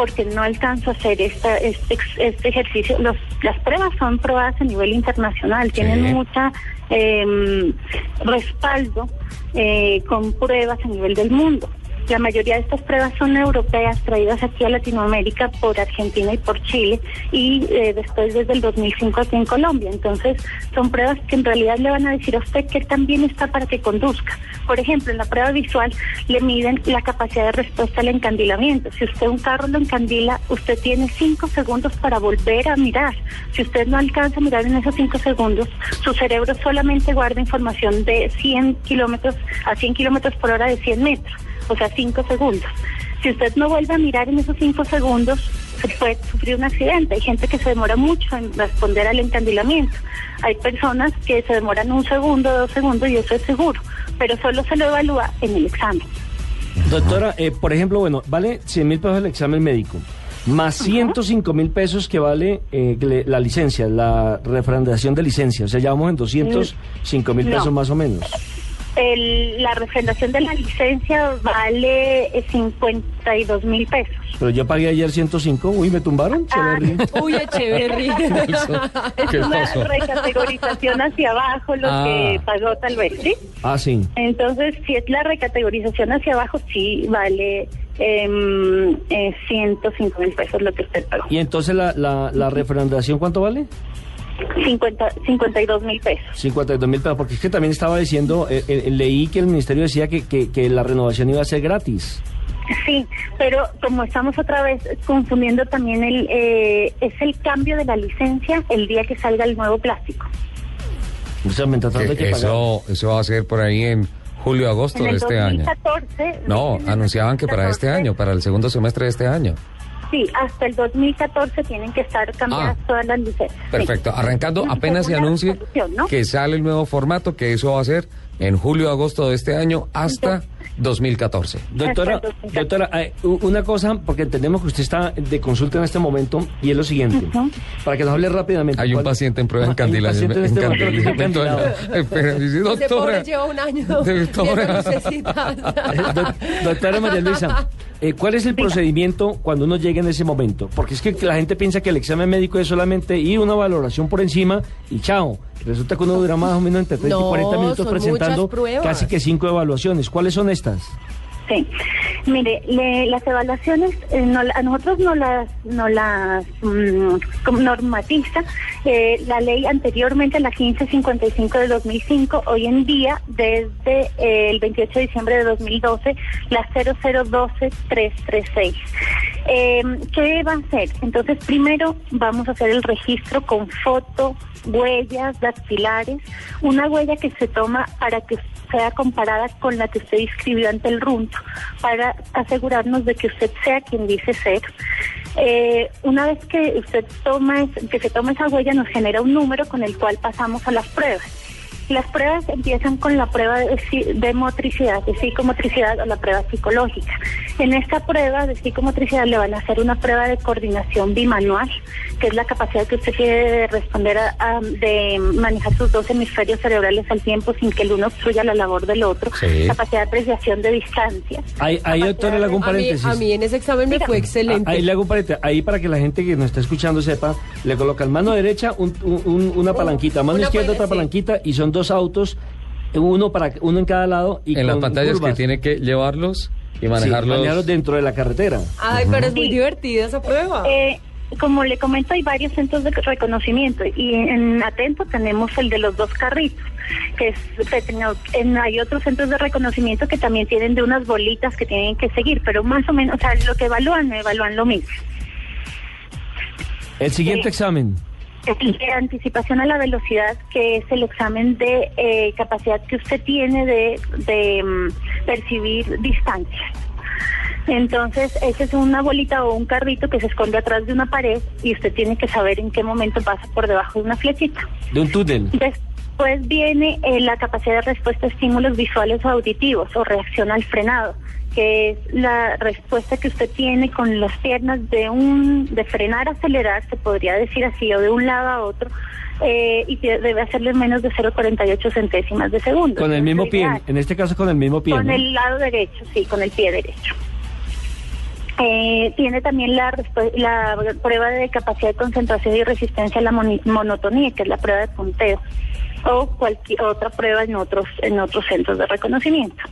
porque no alcanzo a hacer esta, este, este ejercicio. Los, las pruebas son probadas a nivel internacional, tienen mucha eh, respaldo eh, con pruebas a nivel del mundo. La mayoría de estas pruebas son europeas, traídas aquí a Latinoamérica por Argentina y por Chile, y eh, después desde el 2005 aquí en Colombia. Entonces, son pruebas que en realidad le van a decir a usted que también está para que conduzca. Por ejemplo, en la prueba visual le miden la capacidad de respuesta al encandilamiento. Si usted un carro lo encandila, usted tiene cinco segundos para volver a mirar. Si usted no alcanza a mirar en esos cinco segundos, su cerebro solamente guarda información de 100 kilómetros a 100 kilómetros por hora de 100 metros o sea, cinco segundos. Si usted no vuelve a mirar en esos cinco segundos, se puede sufrir un accidente. Hay gente que se demora mucho en responder al encandilamiento. Hay personas que se demoran un segundo, dos segundos y eso es seguro, pero solo se lo evalúa en el examen. Doctora, eh, por ejemplo, bueno, vale 100 mil pesos el examen médico, más 105 mil pesos que vale eh, la licencia, la refrendación de licencia. O sea, ya vamos en 205 mil pesos más o menos la refrendación de la licencia vale 52 mil pesos. Pero yo pagué ayer 105, uy, me tumbaron. Ah, uy, Echeverry. es una recategorización hacia abajo lo que ah. pagó tal vez, ¿sí? Ah, sí. Entonces, si es la recategorización hacia abajo, sí vale eh, eh, 105 mil pesos lo que usted pagó. ¿Y entonces la, la, la refrendación cuánto vale? 50, 52 mil pesos. 52 mil pesos, porque es que también estaba diciendo, eh, eh, leí que el ministerio decía que, que, la renovación iba a ser gratis. Sí, pero como estamos otra vez confundiendo también el eh, es el cambio de la licencia el día que salga el nuevo plástico. eso, eso va a ser por ahí en julio agosto de este año. No, anunciaban que para este año, para el segundo semestre de este año. Sí, hasta el 2014 tienen que estar cambiadas ah. todas las licencias. Perfecto, arrancando apenas se anuncie que sale el nuevo formato, que eso va a ser en julio, agosto de este año hasta 2014. Doctora, doctora, eh, una cosa, porque entendemos que usted está de consulta en este momento, y es lo siguiente, para que nos hable rápidamente. Hay un paciente en prueba en candilación. Hay un paciente en este momento doctora. lleva un año. Doctora. doctora María Luisa, eh, ¿cuál es el procedimiento cuando uno llega en ese momento? Porque es que la gente piensa que el examen médico es solamente ir una valoración por encima y chao. Resulta que uno dura más o menos entre 30 y 40 minutos presentando casi que cinco evaluaciones. ¿Cuáles son estas? Sí, mire, las evaluaciones eh, a nosotros no las no las mm, normatiza eh, la ley anteriormente, la 1555 de 2005, hoy en día, desde eh, el 28 de diciembre de 2012, la 0012336. Eh, ¿Qué va a hacer? Entonces, primero vamos a hacer el registro con foto, huellas dactilares, una huella que se toma para que sea comparada con la que usted inscribió ante el RUNT, para asegurarnos de que usted sea quien dice ser. Eh, una vez que usted toma, que se toma esa huella, nos genera un número con el cual pasamos a las pruebas. Las pruebas empiezan con la prueba de, motricidad, de psicomotricidad o la prueba psicológica. En esta prueba de psicomotricidad le van a hacer una prueba de coordinación bimanual, que es la capacidad que usted tiene de responder a, de manejar sus dos hemisferios cerebrales al tiempo sin que el uno obstruya la labor del otro. Capacidad de apreciación de distancia. Ahí, ahí doctora, le hago un paréntesis. A mí, en ese examen me fue excelente. Ahí le hago un paréntesis. Ahí para que la gente que nos está escuchando sepa, le colocan mano derecha una palanquita, mano izquierda otra palanquita y son dos autos, uno para uno en cada lado y en las pantallas que tiene que llevarlos y manejarlos dentro de la carretera. Ay, pero es muy divertida esa prueba. Eh, como le comento, hay varios centros de reconocimiento y en Atento tenemos el de los dos carritos, que es en, hay otros centros de reconocimiento que también tienen de unas bolitas que tienen que seguir, pero más o menos, o sea, lo que evalúan, evalúan lo mismo. El siguiente eh, examen de anticipación a la velocidad, que es el examen de eh, capacidad que usted tiene de, de mm, percibir distancia. Entonces, esa es una bolita o un carrito que se esconde atrás de una pared y usted tiene que saber en qué momento pasa por debajo de una flechita. De un túnel. Después viene eh, la capacidad de respuesta a estímulos visuales o auditivos o reacción al frenado que es la respuesta que usted tiene con las piernas de un de frenar acelerar se podría decir así o de un lado a otro eh, y debe hacerle menos de 0,48 centésimas de segundo. Con el mismo pie, en este caso con el mismo pie. Con el lado derecho, sí, con el pie derecho. Eh, tiene también la, la prueba de capacidad de concentración y resistencia a la monotonía, que es la prueba de punteo, o cualquier otra prueba en otros, en otros centros de reconocimiento.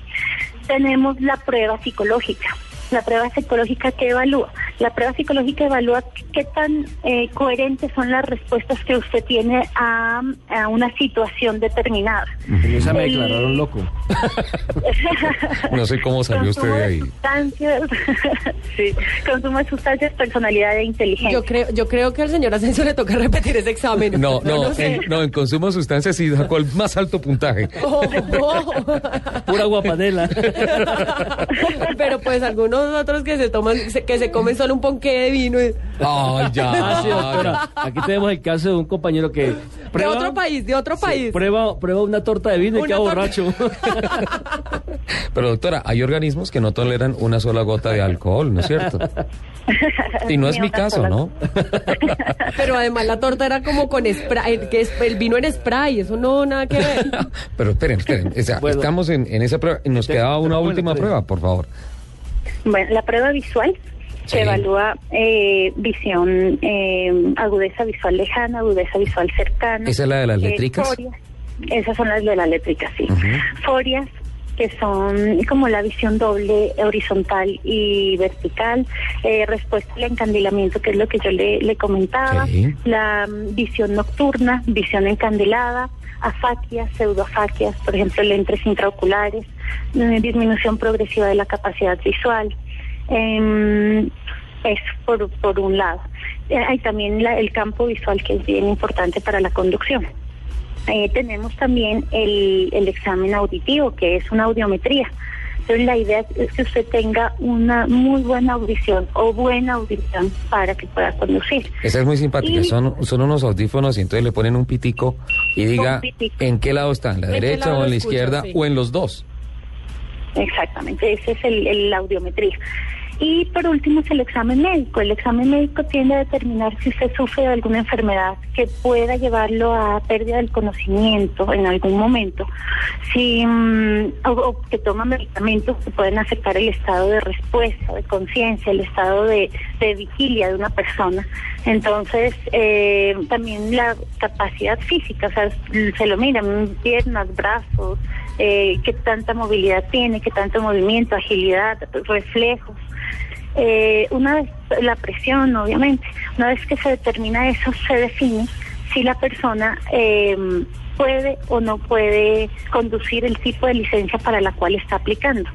Tenemos la prueba psicológica, la prueba psicológica que evalúa. La prueba psicológica evalúa qué tan eh, coherentes son las respuestas que usted tiene a, una situación determinada. esa me declararon loco. no sé cómo salió usted de ahí. Sustancias, sí, consumo de sustancias, personalidad e inteligencia. Yo creo, yo creo que al señor Ascenso le toca repetir ese examen. No, no, no, en, consumo de sustancias sí sacó el más alto puntaje. Oh, Pura guapanela. Pero pues algunos otros que se toman, que se comen un ponqué de vino. Ay, ya. Ah, Aquí tenemos el caso de un compañero que. de otro país, de otro país. prueba, prueba una torta de vino y queda borracho. Pero doctora, hay organismos que no toleran una sola gota de alcohol, ¿no es cierto? Y no es mi caso, ¿no? Pero además la torta era como con spray, que es el vino en spray, eso no nada que ver. Pero esperen, esperen, estamos en, en, esa prueba y nos quedaba una última prueba, por favor. Bueno, la prueba visual se evalúa eh, visión, eh, agudeza visual lejana, agudeza visual cercana. ¿Esa es la de las létricas? Esas son las de las létricas, sí. Forias, que son como la visión doble, horizontal y vertical, eh, respuesta al encandilamiento, que es lo que yo le, le comentaba, la mm, visión nocturna, visión encandilada, afaquias, pseudoafaquias, por ejemplo, lentes intraoculares, eh, disminución progresiva de la capacidad visual. Eh, es por, por un lado. Eh, hay también el campo visual que es bien importante para la conducción. Eh, tenemos también el, el examen auditivo, que es una audiometría. Entonces la idea es que usted tenga una muy buena audición o buena audición para que pueda conducir. Esa es muy simpática, son, son unos audífonos y entonces le ponen un pitico y diga en qué lado está, en la derecha o en la izquierda o en los dos. Exactamente, ese es el, el audiometría. Y por último es el examen médico. El examen médico tiende a determinar si usted sufre de alguna enfermedad que pueda llevarlo a pérdida del conocimiento en algún momento, si mm, o, que toma medicamentos que pueden afectar el estado de respuesta, de conciencia, el estado de, vigilia de una persona. Entonces, eh, también la capacidad física, o sea, se lo miran, piernas, brazos, eh, qué tanta movilidad tiene, qué tanto movimiento, agilidad, reflejos. Eh, una vez la presión, obviamente, una vez que se determina eso, se define si la persona eh, puede o no puede conducir el tipo de licencia para la cual está aplicando.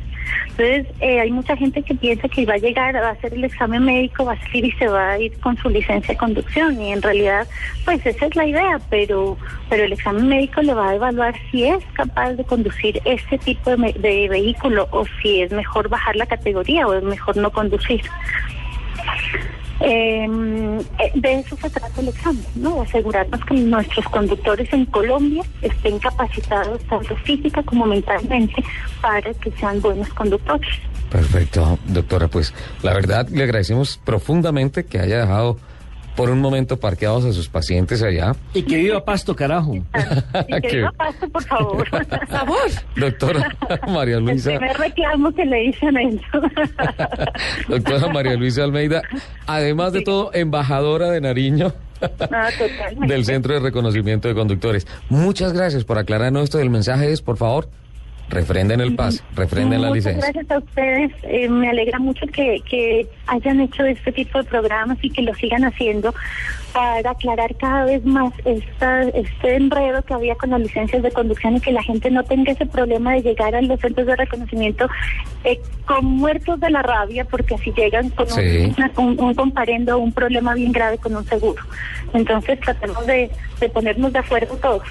Entonces, eh, hay mucha gente que piensa que va a llegar, va a hacer el examen médico, va a salir y se va a ir con su licencia de conducción. Y en realidad, pues esa es la idea, pero, pero el examen médico le va a evaluar si es capaz de conducir este tipo de, de vehículo o si es mejor bajar la categoría o es mejor no conducir. Em, eh, de eso se trata el examen, ¿no? Asegurarnos que nuestros conductores en Colombia estén capacitados tanto física como mentalmente para que sean buenos conductores. Perfecto, doctora. Pues la verdad le agradecemos profundamente que haya dejado por un momento parqueados a sus pacientes allá. Y que viva Pasto, carajo. Y que viva Pasto, por favor. favor. Doctora María Luisa. El primer reclamo que le dicen eso. Doctora María Luisa Almeida, además de todo, embajadora de Nariño. Ah, del Centro de Reconocimiento de Conductores. Muchas gracias por aclararnos esto del mensaje, es, por favor. Refrenden el PAS, refrenden la licencia. Gracias a ustedes. Eh, me alegra mucho que, que hayan hecho este tipo de programas y que lo sigan haciendo para aclarar cada vez más esta, este enredo que había con las licencias de conducción y que la gente no tenga ese problema de llegar a los centros de reconocimiento eh, con muertos de la rabia, porque así llegan con un, un, comparendo un problema bien grave con un seguro. Entonces tratemos de, de ponernos de acuerdo todos.